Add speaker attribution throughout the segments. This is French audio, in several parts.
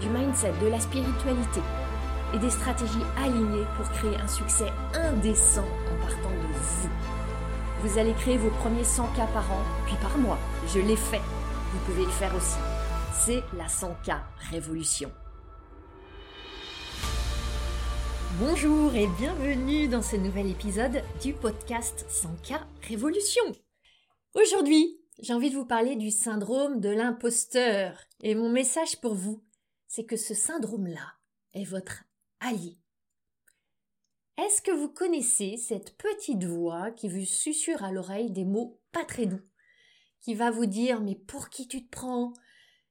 Speaker 1: du mindset, de la spiritualité et des stratégies alignées pour créer un succès indécent en partant de vous. Vous allez créer vos premiers 100 k par an, puis par mois. Je l'ai fait. Vous pouvez le faire aussi. C'est la 100K Révolution. Bonjour et bienvenue dans ce nouvel épisode du podcast 100K Révolution. Aujourd'hui, j'ai envie de vous parler du syndrome de l'imposteur. Et mon message pour vous, c'est que ce syndrome-là est votre allié. Est-ce que vous connaissez cette petite voix qui vous susurre à l'oreille des mots pas très doux, qui va vous dire mais pour qui tu te prends?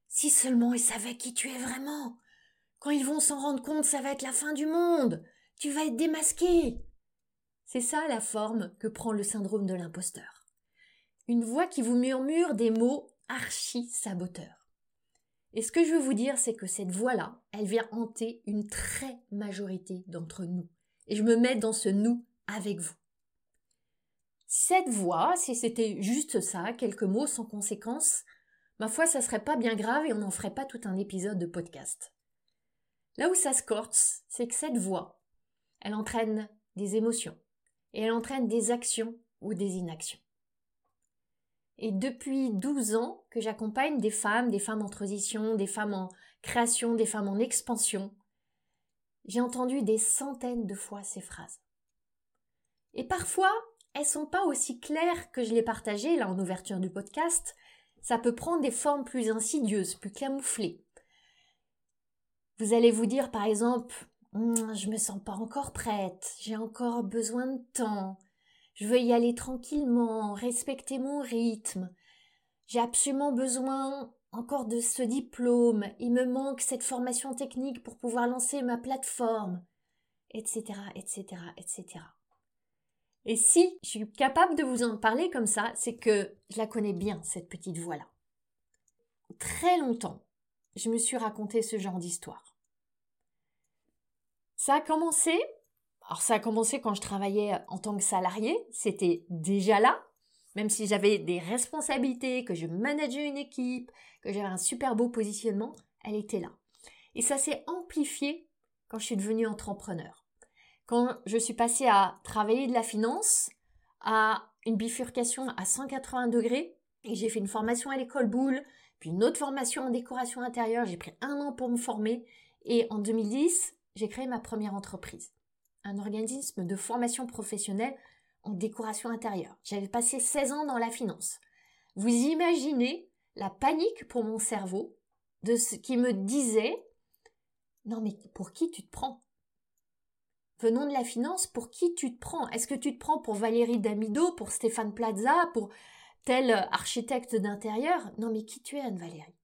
Speaker 1: Si seulement ils savaient qui tu es vraiment. Quand ils vont s'en rendre compte, ça va être la fin du monde. Tu vas être démasqué. C'est ça la forme que prend le syndrome de l'imposteur. Une voix qui vous murmure des mots archi saboteurs. Et ce que je veux vous dire, c'est que cette voix-là, elle vient hanter une très majorité d'entre nous et je me mets dans ce nous avec vous. Cette voix, si c'était juste ça, quelques mots sans conséquence, ma foi, ça serait pas bien grave et on n'en ferait pas tout un épisode de podcast. Là où ça se c'est que cette voix, elle entraîne des émotions et elle entraîne des actions ou des inactions. Et depuis 12 ans que j'accompagne des femmes, des femmes en transition, des femmes en création, des femmes en expansion, j'ai entendu des centaines de fois ces phrases. Et parfois, elles sont pas aussi claires que je les partagées là en ouverture du podcast. Ça peut prendre des formes plus insidieuses, plus camouflées. Vous allez vous dire par exemple, hum, je me sens pas encore prête, j'ai encore besoin de temps, je veux y aller tranquillement, respecter mon rythme, j'ai absolument besoin encore de ce diplôme, il me manque cette formation technique pour pouvoir lancer ma plateforme, etc., etc., etc. Et si je suis capable de vous en parler comme ça, c'est que je la connais bien, cette petite voix-là. Très longtemps, je me suis raconté ce genre d'histoire. Ça a commencé, alors ça a commencé quand je travaillais en tant que salarié, c'était déjà là, même si j'avais des responsabilités, que je manageais une équipe, que j'avais un super beau positionnement, elle était là. Et ça s'est amplifié quand je suis devenue entrepreneur. Quand je suis passée à travailler de la finance, à une bifurcation à 180 degrés, et j'ai fait une formation à l'école Boulle, puis une autre formation en décoration intérieure, j'ai pris un an pour me former, et en 2010, j'ai créé ma première entreprise. Un organisme de formation professionnelle en décoration intérieure. J'avais passé 16 ans dans la finance. Vous imaginez la panique pour mon cerveau de ce qui me disait Non mais pour qui tu te prends? Venons de la finance, pour qui tu te prends? Est-ce que tu te prends pour Valérie Damido, pour Stéphane Plaza, pour tel architecte d'intérieur? Non mais qui tu es Anne-Valérie?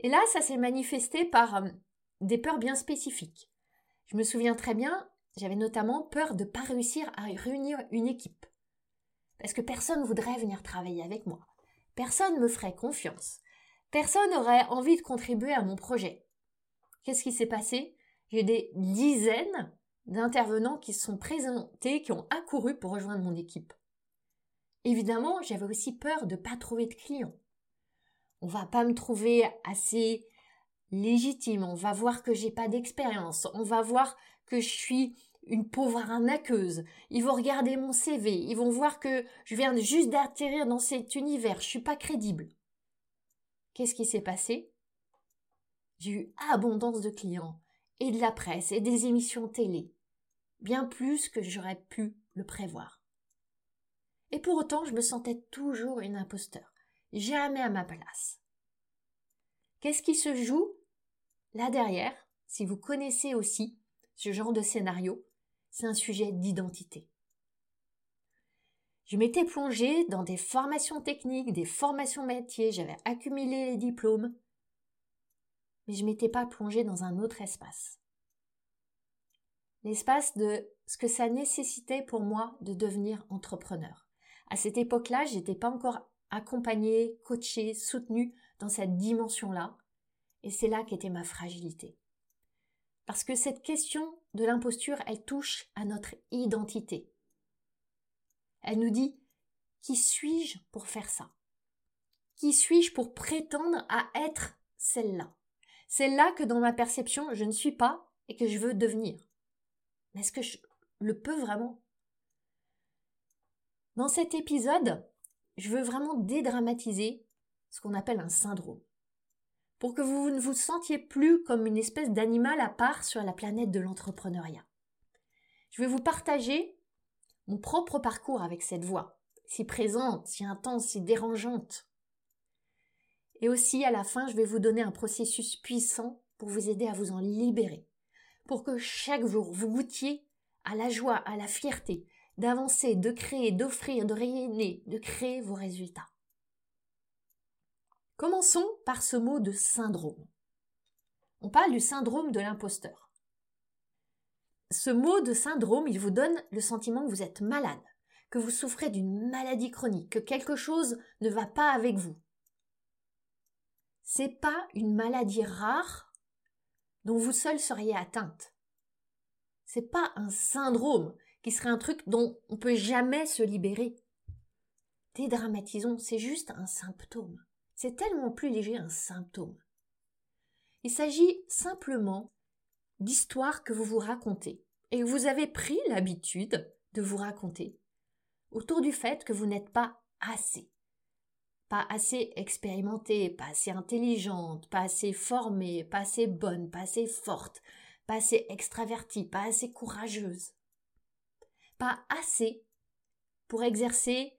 Speaker 1: Et là, ça s'est manifesté par euh, des peurs bien spécifiques. Je me souviens très bien, j'avais notamment peur de ne pas réussir à réunir une équipe. Parce que personne ne voudrait venir travailler avec moi. Personne ne me ferait confiance. Personne n'aurait envie de contribuer à mon projet. Qu'est-ce qui s'est passé? J'ai des dizaines d'intervenants qui se sont présentés, qui ont accouru pour rejoindre mon équipe. Évidemment, j'avais aussi peur de ne pas trouver de clients. On va pas me trouver assez légitime, on va voir que j'ai pas d'expérience, on va voir que je suis une pauvre arnaqueuse. Ils vont regarder mon CV, ils vont voir que je viens juste d'atterrir dans cet univers, je suis pas crédible. Qu'est-ce qui s'est passé? J'ai eu abondance de clients, et de la presse, et des émissions télé, bien plus que j'aurais pu le prévoir. Et pour autant, je me sentais toujours une imposteur, jamais à ma place. Qu'est-ce qui se joue? Là derrière, si vous connaissez aussi ce genre de scénario, c'est un sujet d'identité. Je m'étais plongée dans des formations techniques, des formations métiers, j'avais accumulé les diplômes. mais je m'étais pas plongée dans un autre espace. L'espace de ce que ça nécessitait pour moi de devenir entrepreneur. À cette époque-là, j'étais pas encore accompagnée, coachée, soutenue dans cette dimension-là. Et c'est là qu'était ma fragilité. Parce que cette question de l'imposture, elle touche à notre identité. Elle nous dit Qui suis-je pour faire ça? Qui suis-je pour prétendre à être celle-là? Celle-là que dans ma perception, je ne suis pas et que je veux devenir. Mais est-ce que je le peux vraiment? Dans cet épisode, je veux vraiment dédramatiser ce qu'on appelle un syndrome. Pour que vous ne vous sentiez plus comme une espèce d'animal à part sur la planète de l'entrepreneuriat. Je vais vous partager mon propre parcours avec cette voix, si présente, si intense, si dérangeante. Et aussi, à la fin, je vais vous donner un processus puissant pour vous aider à vous en libérer, pour que chaque jour vous goûtiez à la joie, à la fierté, d'avancer, de créer, d'offrir, de rayonner, de créer vos résultats. Commençons par ce mot de syndrome. On parle du syndrome de l'imposteur. Ce mot de syndrome, il vous donne le sentiment que vous êtes malade, que vous souffrez d'une maladie chronique, que quelque chose ne va pas avec vous. C'est pas une maladie rare dont vous seul seriez atteinte. C'est pas un syndrome qui serait un truc dont on peut jamais se libérer. Dédramatisons, c'est juste un symptôme. C'est tellement plus léger un symptôme. Il s'agit simplement d'histoires que vous vous racontez et que vous avez pris l'habitude de vous raconter autour du fait que vous n'êtes pas assez. Pas assez expérimentée, pas assez intelligente, pas assez formée, pas assez bonne, pas assez forte, pas assez extravertie, pas assez courageuse pas assez pour exercer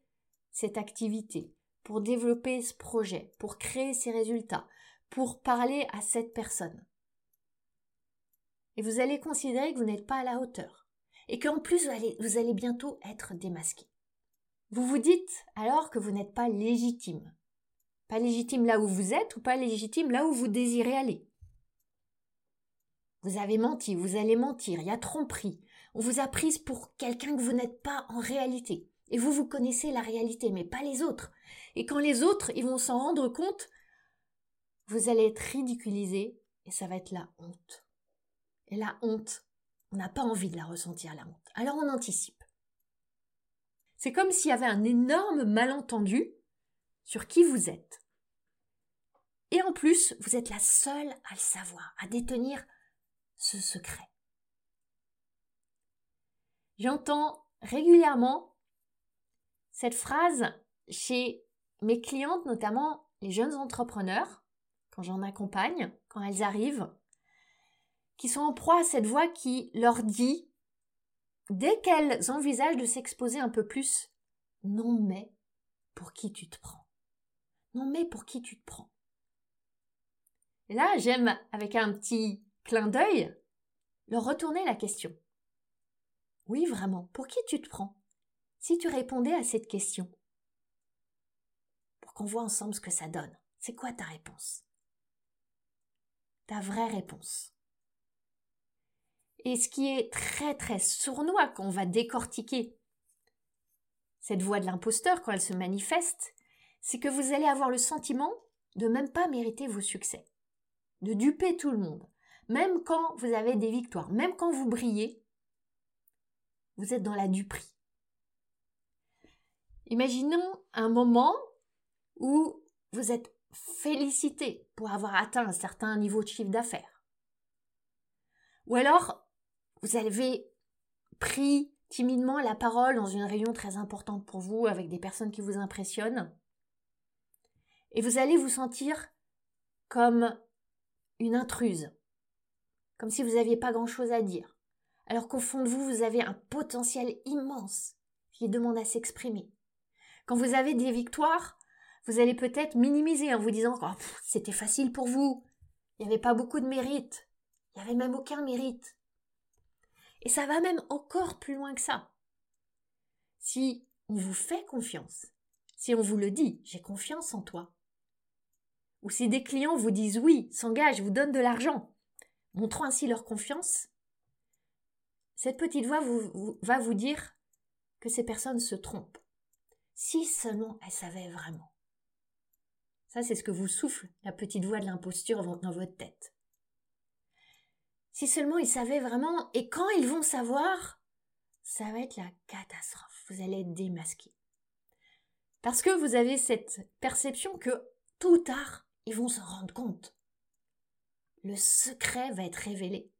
Speaker 1: cette activité, pour développer ce projet, pour créer ces résultats, pour parler à cette personne. Et vous allez considérer que vous n'êtes pas à la hauteur. Et qu'en plus, vous allez, bientôt être démasqué. Vous vous dites alors que vous n'êtes pas légitime. Pas légitime là où vous êtes ou pas légitime là où vous désirez aller. Vous avez menti, vous allez mentir, il y a tromperie, on vous a prise pour quelqu'un que vous n'êtes pas en réalité. Et vous, vous connaissez la réalité, mais pas les autres. Et quand les autres, ils vont s'en rendre compte, vous allez être ridiculisé et ça va être la honte. Et la honte, on n'a pas envie de la ressentir, la honte. Alors on anticipe. C'est comme s'il y avait un énorme malentendu sur qui vous êtes. Et en plus, vous êtes la seule à le savoir, à détenir ce secret. J'entends régulièrement cette phrase chez mes clientes, notamment les jeunes entrepreneurs, quand j'en accompagne, quand elles arrivent, qui sont en proie à cette voix qui leur dit, dès qu'elles envisagent de s'exposer un peu plus, non mais pour qui tu te prends? Non mais pour qui tu te prends? Et là, j'aime, avec un petit clin d'œil, leur retourner la question. Oui, vraiment, pour qui tu te prends? Si tu répondais à cette question. Pour qu'on voit ensemble ce que ça donne. C'est quoi ta réponse? Ta vraie réponse. Et ce qui est très très sournois quand on va décortiquer cette voix de l'imposteur quand elle se manifeste, c'est que vous allez avoir le sentiment de même pas mériter vos succès, de duper tout le monde, même quand vous avez des victoires, même quand vous brillez, vous êtes dans la duperie. Imaginons un moment où vous êtes félicité pour avoir atteint un certain niveau de chiffre d'affaires. Ou alors, vous avez pris timidement la parole dans une réunion très importante pour vous avec des personnes qui vous impressionnent. Et vous allez vous sentir comme une intruse, comme si vous n'aviez pas grand-chose à dire alors qu'au fond de vous, vous avez un potentiel immense qui demande à s'exprimer. Quand vous avez des victoires, vous allez peut-être minimiser en vous disant oh, c'était facile pour vous, il n'y avait pas beaucoup de mérite, il n'y avait même aucun mérite. Et ça va même encore plus loin que ça. Si on vous fait confiance, si on vous le dit, j'ai confiance en toi, ou si des clients vous disent oui, s'engagent, vous donnent de l'argent, montrant ainsi leur confiance, cette petite voix va vous dire que ces personnes se trompent. Si seulement elles savaient vraiment. Ça, c'est ce que vous souffle la petite voix de l'imposture dans votre tête. Si seulement ils savaient vraiment, et quand ils vont savoir, ça va être la catastrophe. Vous allez être démasqué. Parce que vous avez cette perception que tôt ou tard, ils vont se rendre compte. Le secret va être révélé.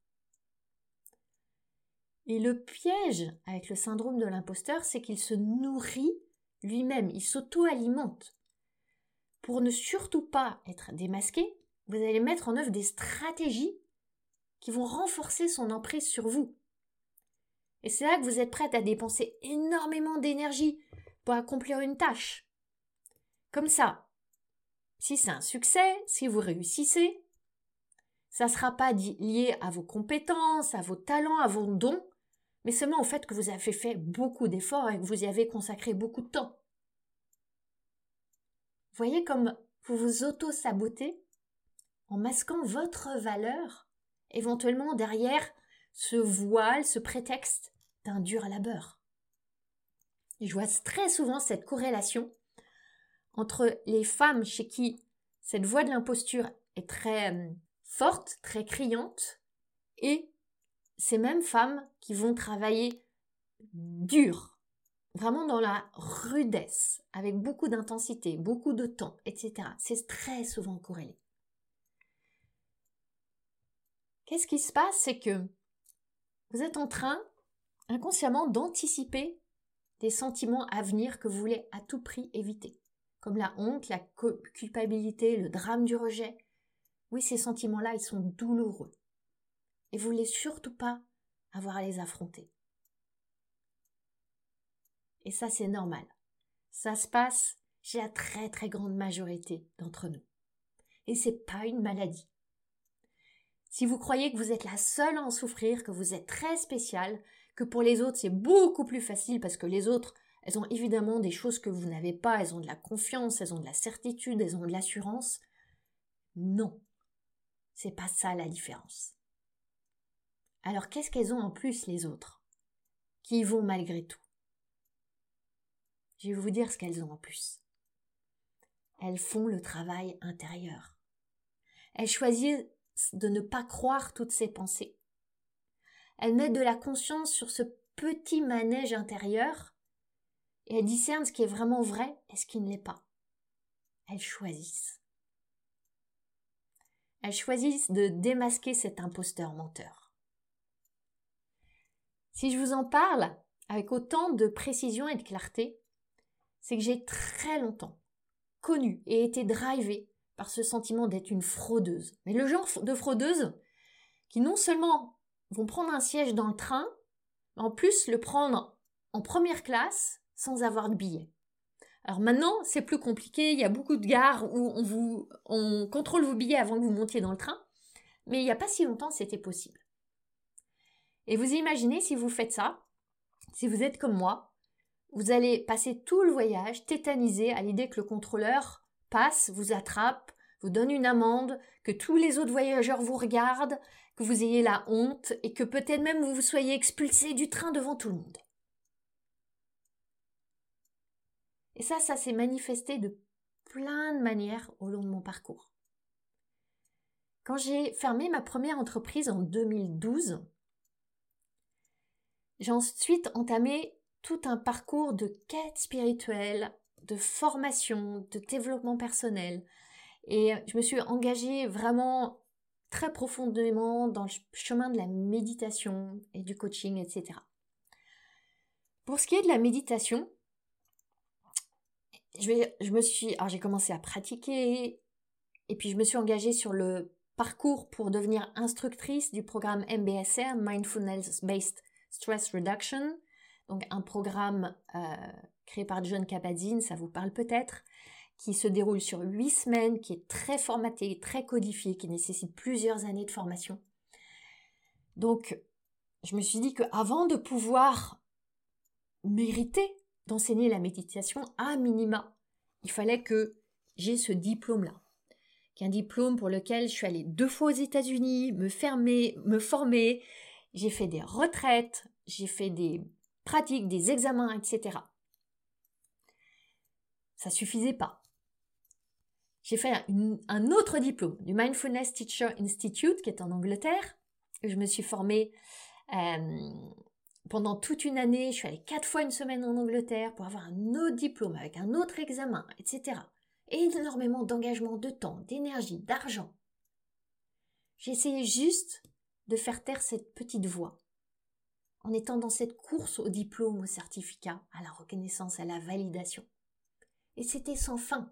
Speaker 1: Et le piège avec le syndrome de l'imposteur, c'est qu'il se nourrit lui-même, il s'auto-alimente. Pour ne surtout pas être démasqué, vous allez mettre en œuvre des stratégies qui vont renforcer son emprise sur vous. Et c'est là que vous êtes prête à dépenser énormément d'énergie pour accomplir une tâche. Comme ça, si c'est un succès, si vous réussissez, ça ne sera pas lié à vos compétences, à vos talents, à vos dons, mais seulement au fait que vous avez fait beaucoup d'efforts et que vous y avez consacré beaucoup de temps. Voyez comme vous vous auto-sabotez en masquant votre valeur, éventuellement derrière ce voile, ce prétexte d'un dur labeur. Je vois très souvent cette corrélation entre les femmes chez qui cette voix de l'imposture est très euh, forte, très criante, et ces mêmes femmes qui vont travailler dur, vraiment dans la rudesse, avec beaucoup d'intensité, beaucoup de temps, etc. C'est très souvent corrélé. Qu'est-ce qui se passe? C'est que vous êtes en train inconsciemment d'anticiper des sentiments à venir que vous voulez à tout prix éviter, comme la honte, la culpabilité, le drame du rejet. Oui, ces sentiments-là, ils sont douloureux. Et voulez surtout pas avoir à les affronter. Et ça, c'est normal. Ça se passe chez la très très grande majorité d'entre nous. Et c'est pas une maladie. Si vous croyez que vous êtes la seule à en souffrir, que vous êtes très spécial, que pour les autres c'est beaucoup plus facile parce que les autres, elles ont évidemment des choses que vous n'avez pas, elles ont de la confiance, elles ont de la certitude, elles ont de l'assurance. Non. C'est pas ça la différence. Alors qu'est-ce qu'elles ont en plus les autres Qui vont malgré tout? Je vais vous dire ce qu'elles ont en plus. Elles font le travail intérieur. Elles choisissent de ne pas croire toutes ces pensées. Elles mettent de la conscience sur ce petit manège intérieur et elles discernent ce qui est vraiment vrai et ce qui ne l'est pas. Elles choisissent. Elles choisissent de démasquer cet imposteur menteur. Si je vous en parle avec autant de précision et de clarté, c'est que j'ai très longtemps connu et été drivée par ce sentiment d'être une fraudeuse. Mais le genre de fraudeuse qui non seulement vont prendre un siège dans le train, mais en plus le prendre en première classe sans avoir de billet. Alors maintenant, c'est plus compliqué, il y a beaucoup de gares où on on contrôle vos billets avant que vous montiez dans le train, mais il n'y a pas si longtemps c'était possible. Et vous imaginez si vous faites ça, si vous êtes comme moi, vous allez passer tout le voyage tétanisé à l'idée que le contrôleur passe, vous attrape, vous donne une amende, que tous les autres voyageurs vous regardent, que vous ayez la honte et que peut-être même vous soyez expulsé du train devant tout le monde. Et ça, ça s'est manifesté de plein de manières au long de mon parcours. Quand j'ai fermé ma première entreprise en 2012, j'ai ensuite entamé tout un parcours de quête spirituelle, de formation, de développement personnel. Et je me suis engagée vraiment très profondément dans le chemin de la méditation et du coaching, etc. Pour ce qui est de la méditation, je, me suis, alors j'ai commencé à pratiquer et puis je me suis engagée sur le parcours pour devenir instructrice du programme MBSR, Mindfulness Based Stress Reduction, donc un programme euh, créé par John Kabat-Zinn, ça vous parle peut-être, qui se déroule sur huit semaines, qui est très formaté, très codifié, qui nécessite plusieurs années de formation. Donc, je me suis dit qu'avant de pouvoir mériter d'enseigner la méditation à minima, il fallait que j'ai ce diplôme-là, qu'un diplôme pour lequel je suis allée deux fois aux États-Unis, me fermer, me former, j'ai fait des retraites, j'ai fait des pratiques, des examens, etc. Ça suffisait pas. J'ai fait un, autre diplôme du Mindfulness Teacher Institute qui est en Angleterre. Je me suis formée euh, pendant toute une année. Je suis allée quatre fois une semaine en Angleterre pour avoir un autre diplôme avec un autre examen, etc. énormément d'engagement, de temps, d'énergie, d'argent. Essayé juste de faire taire cette petite voix en étant dans cette course au diplôme, au certificat, à la reconnaissance, à la validation. Et c'était sans fin.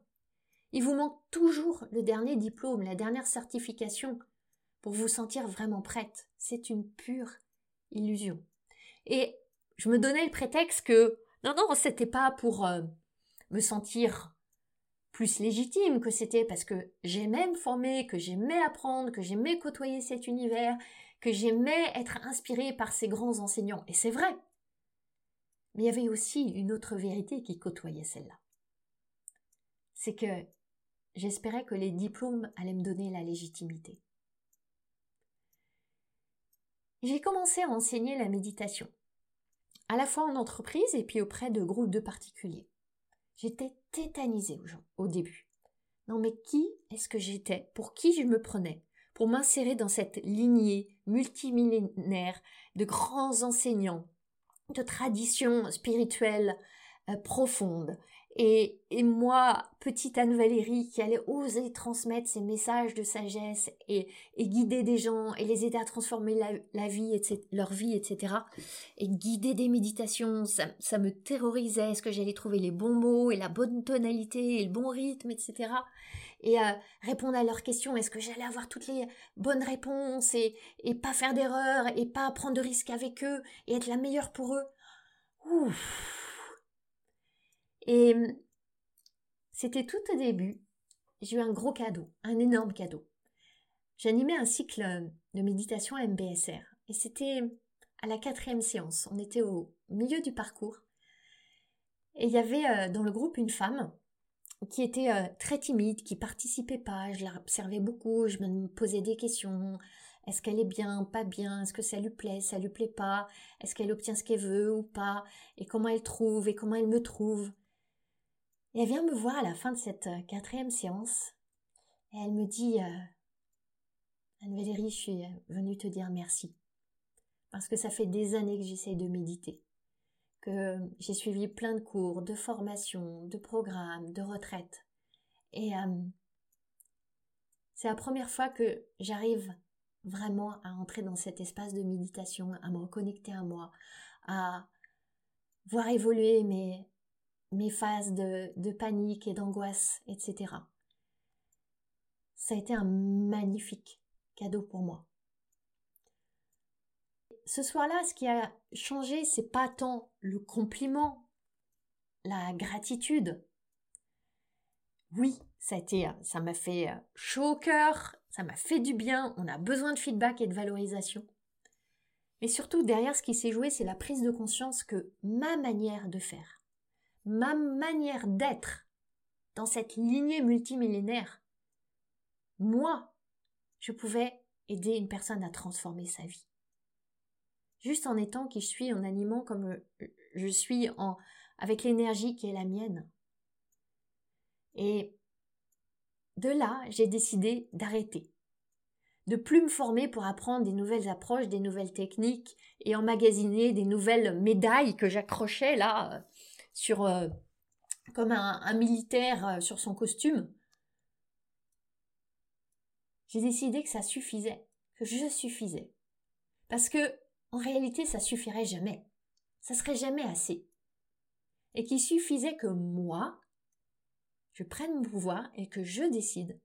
Speaker 1: Il vous manque toujours le dernier diplôme, la dernière certification pour vous sentir vraiment prête. C'est une pure illusion. Et je me donnais le prétexte que non, non, c'était pas pour euh, me sentir plus légitime, que c'était parce que j'aimais me former, que j'aimais apprendre, que j'aimais côtoyer cet univers, que j'aimais être inspirée par ces grands enseignants. Et c'est vrai. Mais il y avait aussi une autre vérité qui côtoyait celle-là. C'est que j'espérais que les diplômes allaient me donner la légitimité. J'ai commencé à enseigner la méditation, à la fois en entreprise et puis auprès de groupes de particuliers. J'étais tétanisée au début. Non mais qui est-ce que j'étais? Pour qui je me prenais? Pour m'insérer dans cette lignée multimillénaire de grands enseignants, de traditions spirituelles euh, profondes, et, moi, petite Anne-Valérie, qui allait oser transmettre ces messages de sagesse et, guider des gens et les aider à transformer leur vie, etc. Et guider des méditations, ça, me terrorisait. Est-ce que j'allais trouver les bons mots et la bonne tonalité et le bon rythme, etc. Et euh, répondre à leurs questions. Est-ce que j'allais avoir toutes les bonnes réponses et, et pas faire d'erreurs et pas prendre de risques avec eux et être la meilleure pour eux? Ouf et hum, c'était tout au début. J'ai eu un gros cadeau, un énorme cadeau. J'animais un cycle euh, de méditation à MBSR. Et c'était à la quatrième séance. On était au milieu du parcours. Et il y avait euh, dans le groupe une femme qui était euh, très timide, qui participait pas. Je la observais beaucoup, je me posais des questions. Est-ce qu'elle est bien, pas bien? Est-ce que ça lui plaît, ça lui plaît pas? Est-ce qu'elle obtient ce qu'elle veut ou pas? Et comment elle trouve? Et comment elle me trouve? Elle vient me voir à la fin de cette euh, quatrième séance et elle me dit euh, Anne-Valérie, je suis euh, venue te dire merci. Parce que ça fait des années que j'essaye de méditer, que j'ai suivi plein de cours, de formations, de programmes, de retraites. Et c'est la première fois que j'arrive vraiment à entrer dans cet espace de méditation, à me reconnecter à moi, à voir évoluer mes, mes phases de, panique et d'angoisse, etc. Ça a été un magnifique cadeau pour moi. Ce soir-là, ce qui a changé, c'est pas tant le compliment, la gratitude. Oui, ça a été, ça m'a fait chaud au cœur, ça m'a fait du bien, on a besoin de feedback et de valorisation. Mais surtout, derrière ce qui s'est joué, c'est la prise de conscience que ma manière de faire, ma manière d'être dans cette lignée multimillénaire, moi, je pouvais aider une personne à transformer sa vie. Juste en étant qui je suis, en animant comme je suis, en, avec l'énergie qui est la mienne. Et de là, j'ai décidé d'arrêter. De plus me former pour apprendre des nouvelles approches, des nouvelles techniques et emmagasiner des nouvelles médailles que j'accrochais là euh, comme un, militaire euh, sur son costume. J'ai décidé que ça suffisait, que je suffisais. Parce que, en réalité, ça suffirait jamais. Ça serait jamais assez. Et qu'il suffisait que moi, je prenne mon pouvoir et que je décide.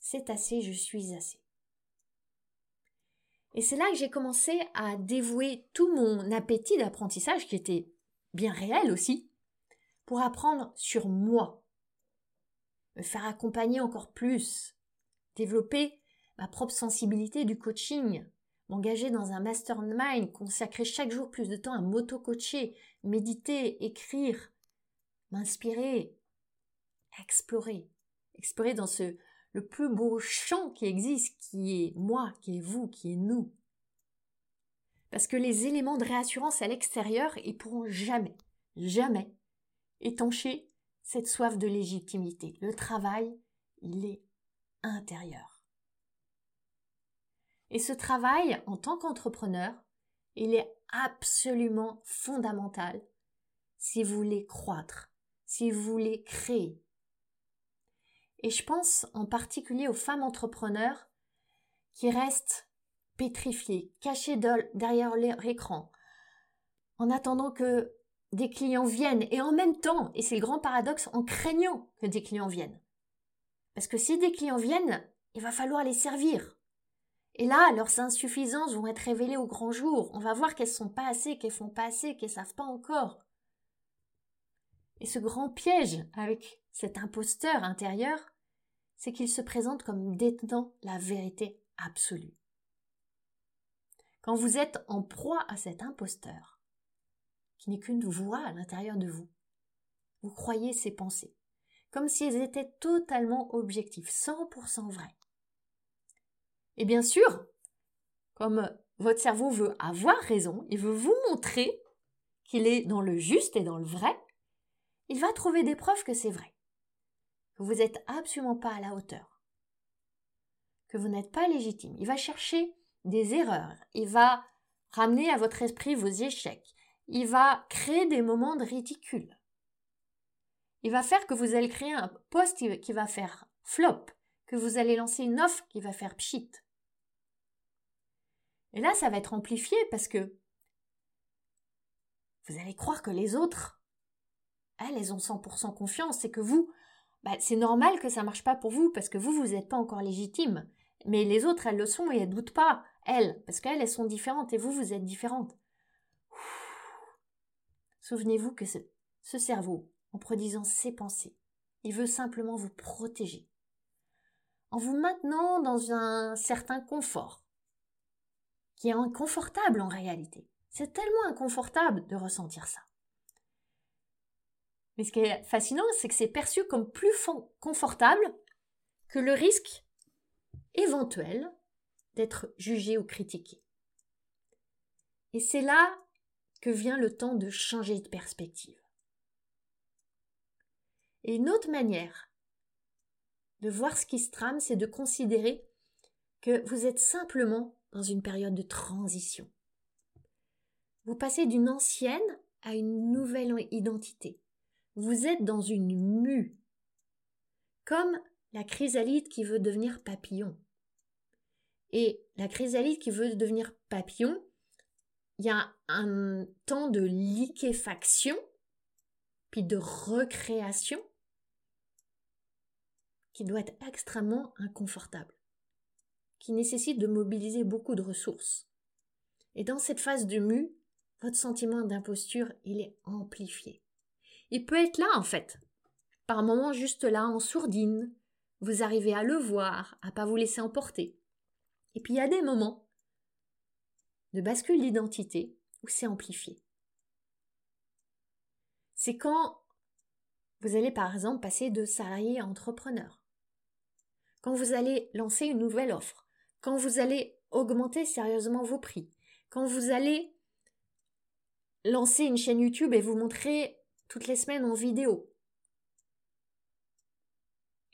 Speaker 1: C'est assez, je suis assez. Et c'est là que j'ai commencé à dévouer tout mon appétit d'apprentissage qui était bien réel aussi, pour apprendre sur moi, me faire accompagner encore plus, développer ma propre sensibilité du coaching, m'engager dans un mastermind, consacrer chaque jour plus de temps à m'auto-coacher, méditer, écrire, m'inspirer, explorer, explorer dans ce le plus beau champ qui existe, qui est moi, qui est vous, qui est nous. Parce que les éléments de réassurance à l'extérieur, ils pourront jamais, jamais étancher cette soif de légitimité. Le travail, il est intérieur. Et ce travail, en tant qu'entrepreneur, il est absolument fondamental si vous voulez croître, si vous voulez créer. Et je pense en particulier aux femmes entrepreneurs qui restent pétrifiées, cachées derrière leur écran, en attendant que des clients viennent et en même temps, et c'est le grand paradoxe, en craignant que des clients viennent. Parce que si des clients viennent, il va falloir les servir. Et là, leurs insuffisances vont être révélées au grand jour. On va voir qu'elles sont pas assez, qu'elles font pas assez, qu'elles savent pas encore. Et ce grand piège avec cet imposteur intérieur, c'est qu'il se présente comme détenant la vérité absolue. Quand vous êtes en proie à cet imposteur, qui n'est qu'une voix à l'intérieur de vous, vous croyez ses pensées, comme si elles étaient totalement objectives, 100% vraies. Et bien sûr, comme votre cerveau veut avoir raison, il veut vous montrer qu'il est dans le juste et dans le vrai, il va trouver des preuves que c'est vrai, que vous n'êtes absolument pas à la hauteur, que vous n'êtes pas légitime. Il va chercher des erreurs, il va ramener à votre esprit vos échecs, il va créer des moments de ridicule. Il va faire que vous allez créer un poste qui va faire flop, que vous allez lancer une offre qui va faire pchit. Et là, ça va être amplifié parce que vous allez croire que les autres elles, ont 100% confiance, c'est que vous, bah, c'est normal que ça marche pas pour vous parce que vous, vous n'êtes pas encore légitime. Mais les autres, elles le sont et elles doutent pas, elles, parce qu'elles, elles sont différentes et vous, vous êtes différentes. Souvenez-vous que ce, ce cerveau, en produisant ses pensées, il veut simplement vous protéger. En vous maintenant dans un certain confort, qui est inconfortable en réalité. C'est tellement inconfortable de ressentir ça. Mais ce qui est fascinant, c'est que c'est perçu comme plus confortable que le risque éventuel d'être jugé ou critiqué. Et c'est là que vient le temps de changer de perspective. Et une autre manière de voir ce qui se trame, c'est de considérer que vous êtes simplement dans une période de transition. Vous passez d'une ancienne à une nouvelle identité. Vous êtes dans une mue. Comme la chrysalide qui veut devenir papillon. Et la chrysalide qui veut devenir papillon, il y a un temps de liquéfaction, puis de recréation, qui doit être extrêmement inconfortable, qui nécessite de mobiliser beaucoup de ressources. Et dans cette phase de mue, votre sentiment d'imposture, il est amplifié. Il peut être là, en fait. Par moments juste là, en sourdine. Vous arrivez à le voir, à pas vous laisser emporter. Et puis il y a des moments de bascule d'identité où c'est amplifié. C'est quand vous allez par exemple passer de salarié à entrepreneur. Quand vous allez lancer une nouvelle offre. Quand vous allez augmenter sérieusement vos prix. Quand vous allez lancer une chaîne YouTube et vous montrer toutes les semaines en vidéo,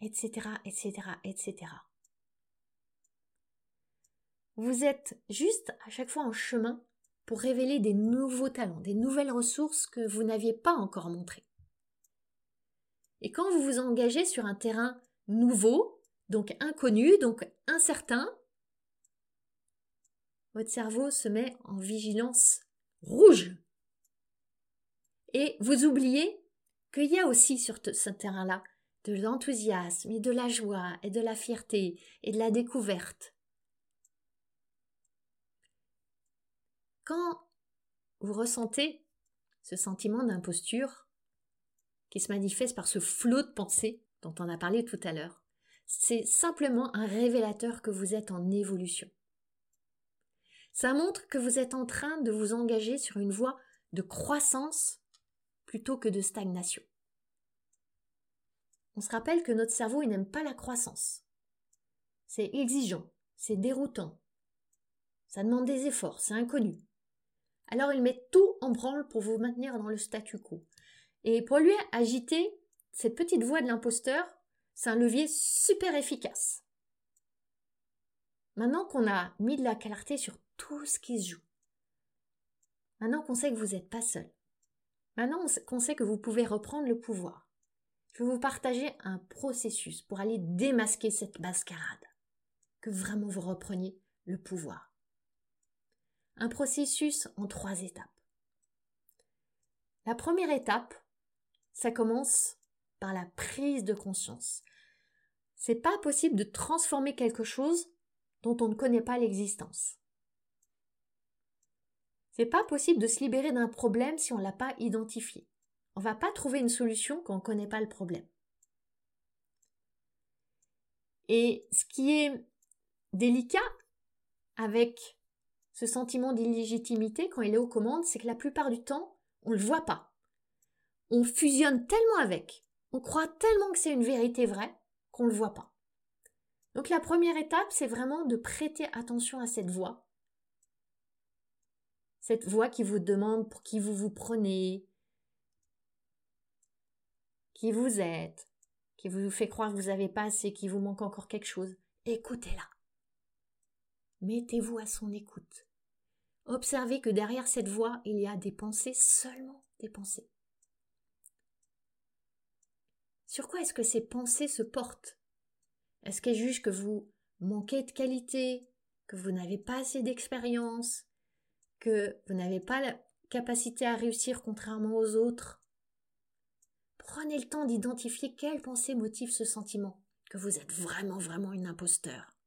Speaker 1: etc., etc., etc. Vous êtes juste à chaque fois en chemin pour révéler des nouveaux talents, des nouvelles ressources que vous n'aviez pas encore montrées. Et quand vous vous engagez sur un terrain nouveau, donc inconnu, donc incertain, votre cerveau se met en vigilance rouge et vous oubliez qu'il y a aussi sur ce terrain-là de l'enthousiasme et de la joie et de la fierté et de la découverte. Quand vous ressentez ce sentiment d'imposture qui se manifeste par ce flot de pensée dont on a parlé tout à l'heure, c'est simplement un révélateur que vous êtes en évolution. Ça montre que vous êtes en train de vous engager sur une voie de croissance plutôt que de stagnation. On se rappelle que notre cerveau n'aime pas la croissance. c'est exigeant, c'est déroutant. Ça demande des efforts, c'est inconnu. Alors il met tout en branle pour vous maintenir dans le statu quo. Et pour lui, agiter cette petite voix de l'imposteur, c'est un levier super efficace. Maintenant qu'on a mis de la clarté sur tout ce qui se joue, maintenant qu'on sait que vous n'êtes pas seul, maintenant qu'on sait que vous pouvez reprendre le pouvoir, je vais vous partager un processus pour aller démasquer cette mascarade, que vraiment vous repreniez le pouvoir. Un processus en trois étapes. La première étape, ça commence par la prise de conscience. C'est pas possible de transformer quelque chose dont on ne connaît pas l'existence. C'est pas possible de se libérer d'un problème si on l'a pas identifié. On va pas trouver une solution quand on ne connaît pas le problème. Et ce qui est délicat avec ce sentiment d'illégitimité quand il est aux commandes, c'est que la plupart du temps, on ne le voit pas. On fusionne tellement avec, on croit tellement que c'est une vérité vraie qu'on ne le voit pas. Donc la première étape, c'est vraiment de prêter attention à cette voix. Cette voix qui vous demande pour qui vous vous prenez, qui vous êtes, qui vous fait croire que vous n'avez pas assez, qu'il vous manque encore quelque chose. Écoutez-la. Mettez-vous à son écoute. Observez que derrière cette voix, il y a des pensées, seulement des pensées. Sur quoi est-ce que ces pensées se portent? Est-ce qu'elles jugent que vous manquez de qualité, que vous n'avez pas assez d'expérience, que vous n'avez pas la capacité à réussir contrairement aux autres? Prenez le temps d'identifier quelles pensées motivent ce sentiment, que vous êtes vraiment, vraiment une imposteur.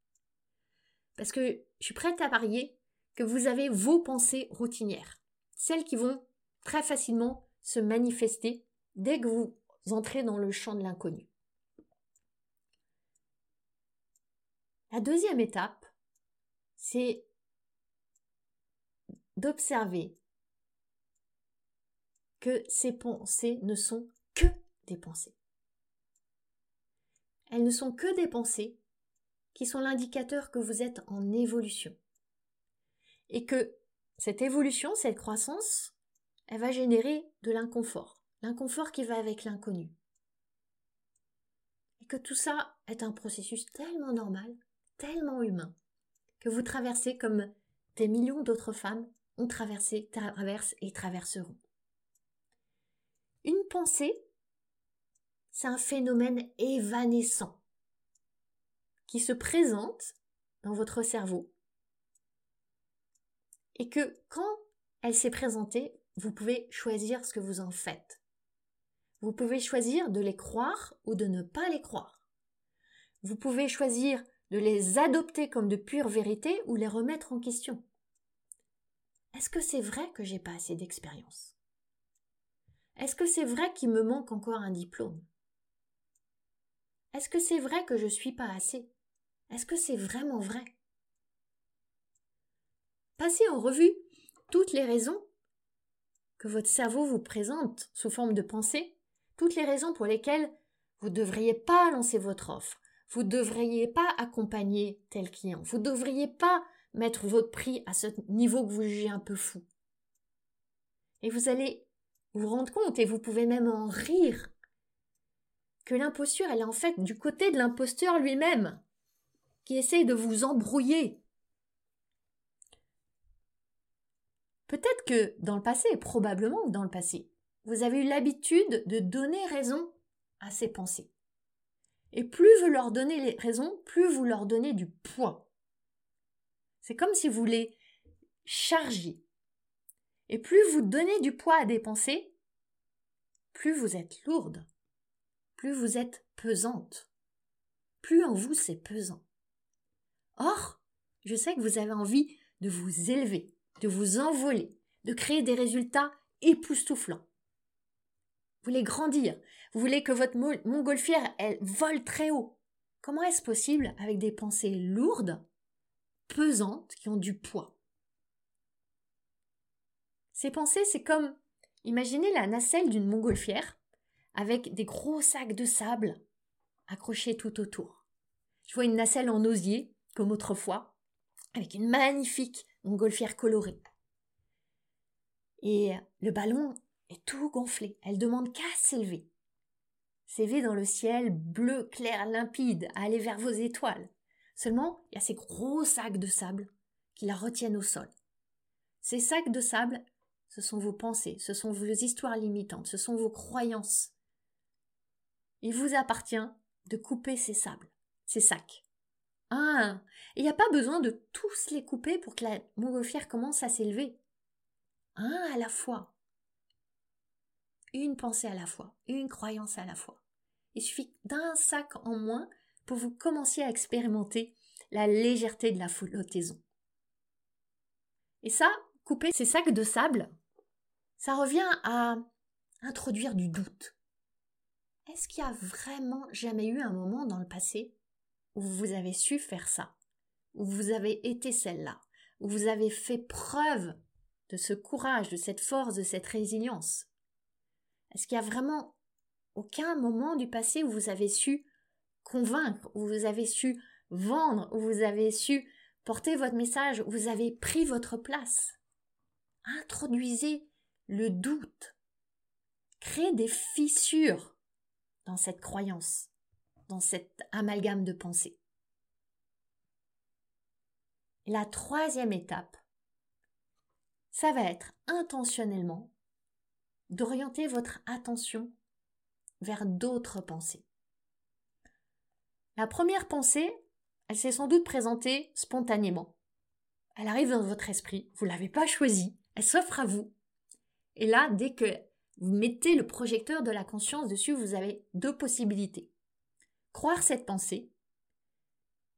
Speaker 1: Parce que je suis prête à parier que vous avez vos pensées routinières, celles qui vont très facilement se manifester dès que vous entrez dans le champ de l'inconnu. La deuxième étape, c'est d'observer que ces pensées ne sont que des pensées. Elles ne sont que des pensées qui sont l'indicateur que vous êtes en évolution. Et que cette évolution, cette croissance, elle va générer de l'inconfort l'inconfort qui va avec l'inconnu. Et que tout ça est un processus tellement normal, tellement humain, que vous traversez comme des millions d'autres femmes ont traversé, traversent et traverseront. Une pensée, c'est un phénomène évanescent qui se présente dans votre cerveau et que quand elle s'est présentée, vous pouvez choisir ce que vous en faites. Vous pouvez choisir de les croire ou de ne pas les croire. Vous pouvez choisir de les adopter comme de pure vérité ou les remettre en question. Est-ce que c'est vrai que j'ai pas assez d'expérience? Est-ce que c'est vrai qu'il me manque encore un diplôme? Est-ce que c'est vrai que je suis pas assez? Est-ce que c'est vraiment vrai? Passez en revue toutes les raisons que votre cerveau vous présente sous forme de pensée toutes les raisons pour lesquelles vous ne devriez pas lancer votre offre, vous ne devriez pas accompagner tel client, vous ne devriez pas mettre votre prix à ce niveau que vous jugez un peu fou. Et vous allez vous rendre compte, et vous pouvez même en rire, que l'imposture, elle est en fait du côté de l'imposteur lui-même, qui essaye de vous embrouiller. Peut-être que dans le passé, probablement dans le passé, vous avez eu l'habitude de donner raison à ces pensées. Et plus vous leur donnez les raisons, plus vous leur donnez du poids. C'est comme si vous les chargiez. Et plus vous donnez du poids à des pensées, plus vous êtes lourde, plus vous êtes pesante, plus en vous c'est pesant. Or, je sais que vous avez envie de vous élever, de vous envoler, de créer des résultats époustouflants. Vous voulez grandir. Vous voulez que votre montgolfière, elle vole très haut. Comment est-ce possible avec des pensées lourdes, pesantes, qui ont du poids? Ces pensées, c'est comme, imaginez la nacelle d'une montgolfière avec des gros sacs de sable accrochés tout autour. Je vois une nacelle en osier, comme autrefois, avec une magnifique montgolfière colorée. Et le ballon est tout gonflé. Elle demande qu'à s'élever. S'élever dans le ciel bleu, clair, limpide, à aller vers vos étoiles. Seulement, il y a ces gros sacs de sable qui la retiennent au sol. Ces sacs de sable, ce sont vos pensées, ce sont vos histoires limitantes, ce sont vos croyances. Il vous appartient de couper ces sables, ces sacs. Ah, il n'y a pas besoin de tous les couper pour que la montgolfière commence à s'élever? Un à la fois. Une pensée à la fois, une croyance à la fois. Il suffit d'un sac en moins pour vous commencer à expérimenter la légèreté de la flottaison. Et ça, couper ces sacs de sable, ça revient à introduire du doute. Est-ce qu'il y a vraiment jamais eu un moment dans le passé où vous avez su faire ça, où vous avez été celle-là, où vous avez fait preuve de ce courage, de cette force, de cette résilience. Est-ce qu'il y a vraiment aucun moment du passé où vous avez su convaincre, où vous avez su vendre, où vous avez su porter votre message, où vous avez pris votre place? Introduisez le doute. Créez des fissures dans cette croyance, dans cet amalgame de pensée. La troisième étape, ça va être intentionnellement d'orienter votre attention vers d'autres pensées. La première pensée, elle s'est sans doute présentée spontanément. Elle arrive dans votre esprit, vous ne l'avez pas choisie, elle s'offre à vous. Et là, dès que vous mettez le projecteur de la conscience dessus, vous avez deux possibilités. Croire cette pensée,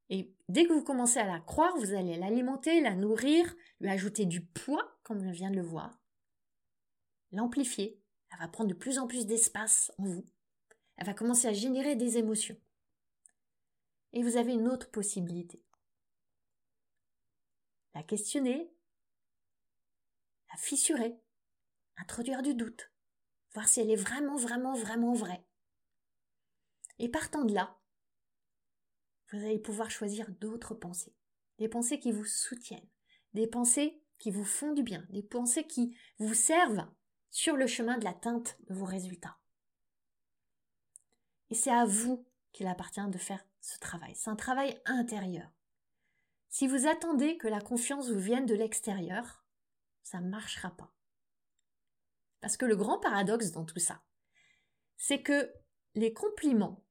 Speaker 1: et dès que vous commencez à la croire, vous allez l'alimenter, la nourrir, lui ajouter du poids, comme on vient de le voir, l'amplifier, elle va prendre de plus en plus d'espace en vous, elle va commencer à générer des émotions. Et vous avez une autre possibilité. La questionner, la fissurer, introduire du doute, voir si elle est vraiment, vraiment, vraiment vraie. Et partant de là, vous allez pouvoir choisir d'autres pensées, des pensées qui vous soutiennent, des pensées qui vous font du bien, des pensées qui vous servent sur le chemin de l'atteinte de vos résultats. Et c'est à vous qu'il appartient de faire ce travail. C'est un travail intérieur. Si vous attendez que la confiance vous vienne de l'extérieur, ça ne marchera pas. Parce que le grand paradoxe dans tout ça, c'est que les compliments,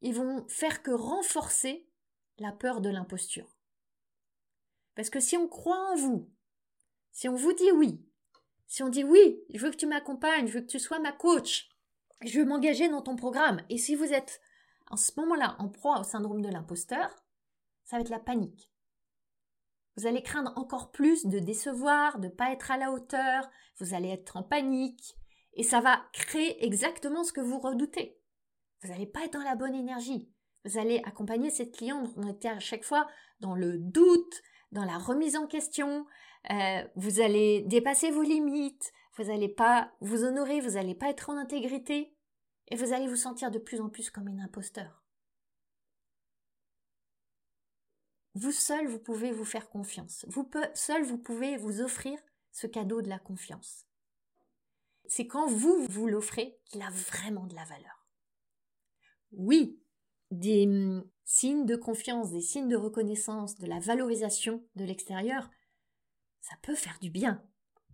Speaker 1: ils vont faire que renforcer la peur de l'imposture. Parce que si on croit en vous, si on vous dit oui, si on dit oui, je veux que tu m'accompagnes, je veux que tu sois ma coach, je veux m'engager dans ton programme. Et si vous êtes en ce moment-là en proie au syndrome de l'imposteur, ça va être la panique. Vous allez craindre encore plus de décevoir, de ne pas être à la hauteur, vous allez être en panique, et ça va créer exactement ce que vous redoutez. Vous n'allez pas être dans la bonne énergie. Vous allez accompagner cette cliente, on était à chaque fois dans le doute, dans la remise en question, euh, vous allez dépasser vos limites, vous n'allez pas vous honorer, vous n'allez pas être en intégrité, et vous allez vous sentir de plus en plus comme une imposteur. Vous seul, vous pouvez vous faire confiance. Vous seul, vous pouvez vous offrir ce cadeau de la confiance. C'est quand vous vous l'offrez qu'il a vraiment de la valeur. Oui, des hum, signes de confiance, des signes de reconnaissance, de la valorisation de l'extérieur, ça peut faire du bien,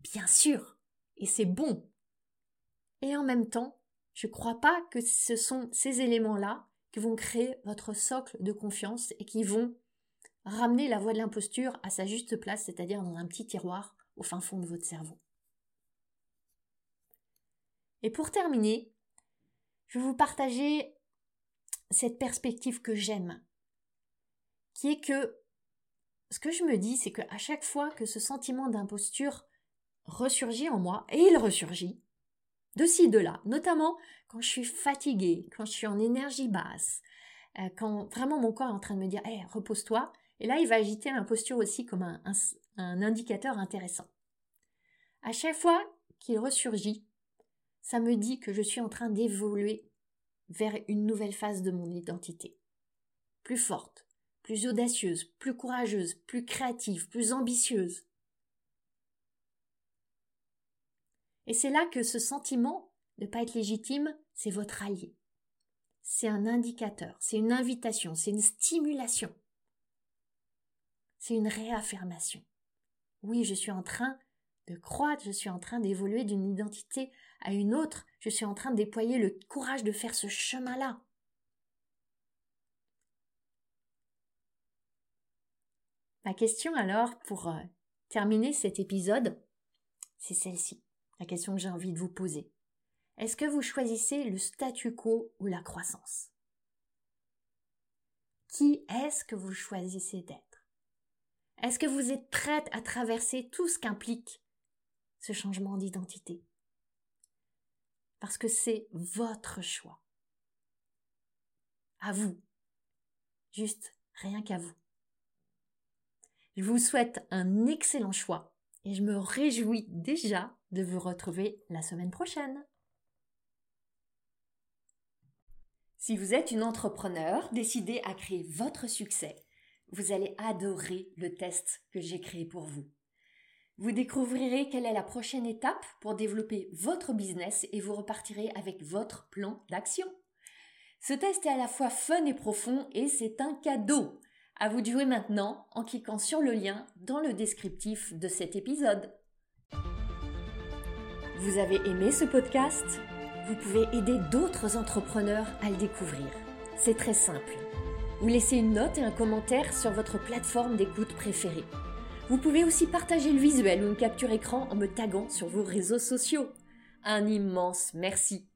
Speaker 1: bien sûr, et c'est bon. Et en même temps, je ne crois pas que ce sont ces éléments-là qui vont créer votre socle de confiance et qui vont ramener la voie de l'imposture à sa juste place, c'est-à-dire dans un petit tiroir au fin fond de votre cerveau. Et pour terminer, je vais vous partager cette perspective que j'aime, qui est que ce que je me dis, c'est qu'à chaque fois que ce sentiment d'imposture ressurgit en moi, et il ressurgit, de ci, de là, notamment quand je suis fatiguée, quand je suis en énergie basse, euh, quand vraiment mon corps est en train de me dire hey, repose-toi, et là il va agiter l'imposture aussi comme un, un indicateur intéressant. À chaque fois qu'il ressurgit, ça me dit que je suis en train d'évoluer vers une nouvelle phase de mon identité. plus forte, plus audacieuse, plus courageuse, plus créative, plus ambitieuse. Et c'est là que ce sentiment de ne pas être légitime, c'est votre allié. C'est un indicateur, c'est une invitation, c'est une stimulation. C'est une réaffirmation. Oui, je suis en train de croître, je suis en train d'évoluer d'une identité à une autre, je suis en train de déployer le courage de faire ce chemin-là. Ma question alors, pour euh, terminer cet épisode, c'est celle-ci, la question que j'ai envie de vous poser. Est-ce que vous choisissez le statu quo ou la croissance? Qui est-ce que vous choisissez d'être? Est-ce que vous êtes prête à traverser tout ce qu'implique ce changement d'identité? Parce que c'est votre choix. À vous. Juste rien qu'à vous. Je vous souhaite un excellent choix et je me réjouis déjà de vous retrouver la semaine prochaine. Si vous êtes une entrepreneur décidée à créer votre succès, vous allez adorer le test que j'ai créé pour vous. Vous découvrirez quelle est la prochaine étape pour développer votre business et vous repartirez avec votre plan d'action. Ce test est à la fois fun et profond et c'est un cadeau. À vous de jouer maintenant en cliquant sur le lien dans le descriptif de cet épisode. Vous avez aimé ce podcast? Vous pouvez aider d'autres entrepreneurs à le découvrir. C'est très simple. Vous laissez une note et un commentaire sur votre plateforme d'écoute préférée. Vous pouvez aussi partager le visuel ou une capture écran en me taguant sur vos réseaux sociaux. Un immense merci.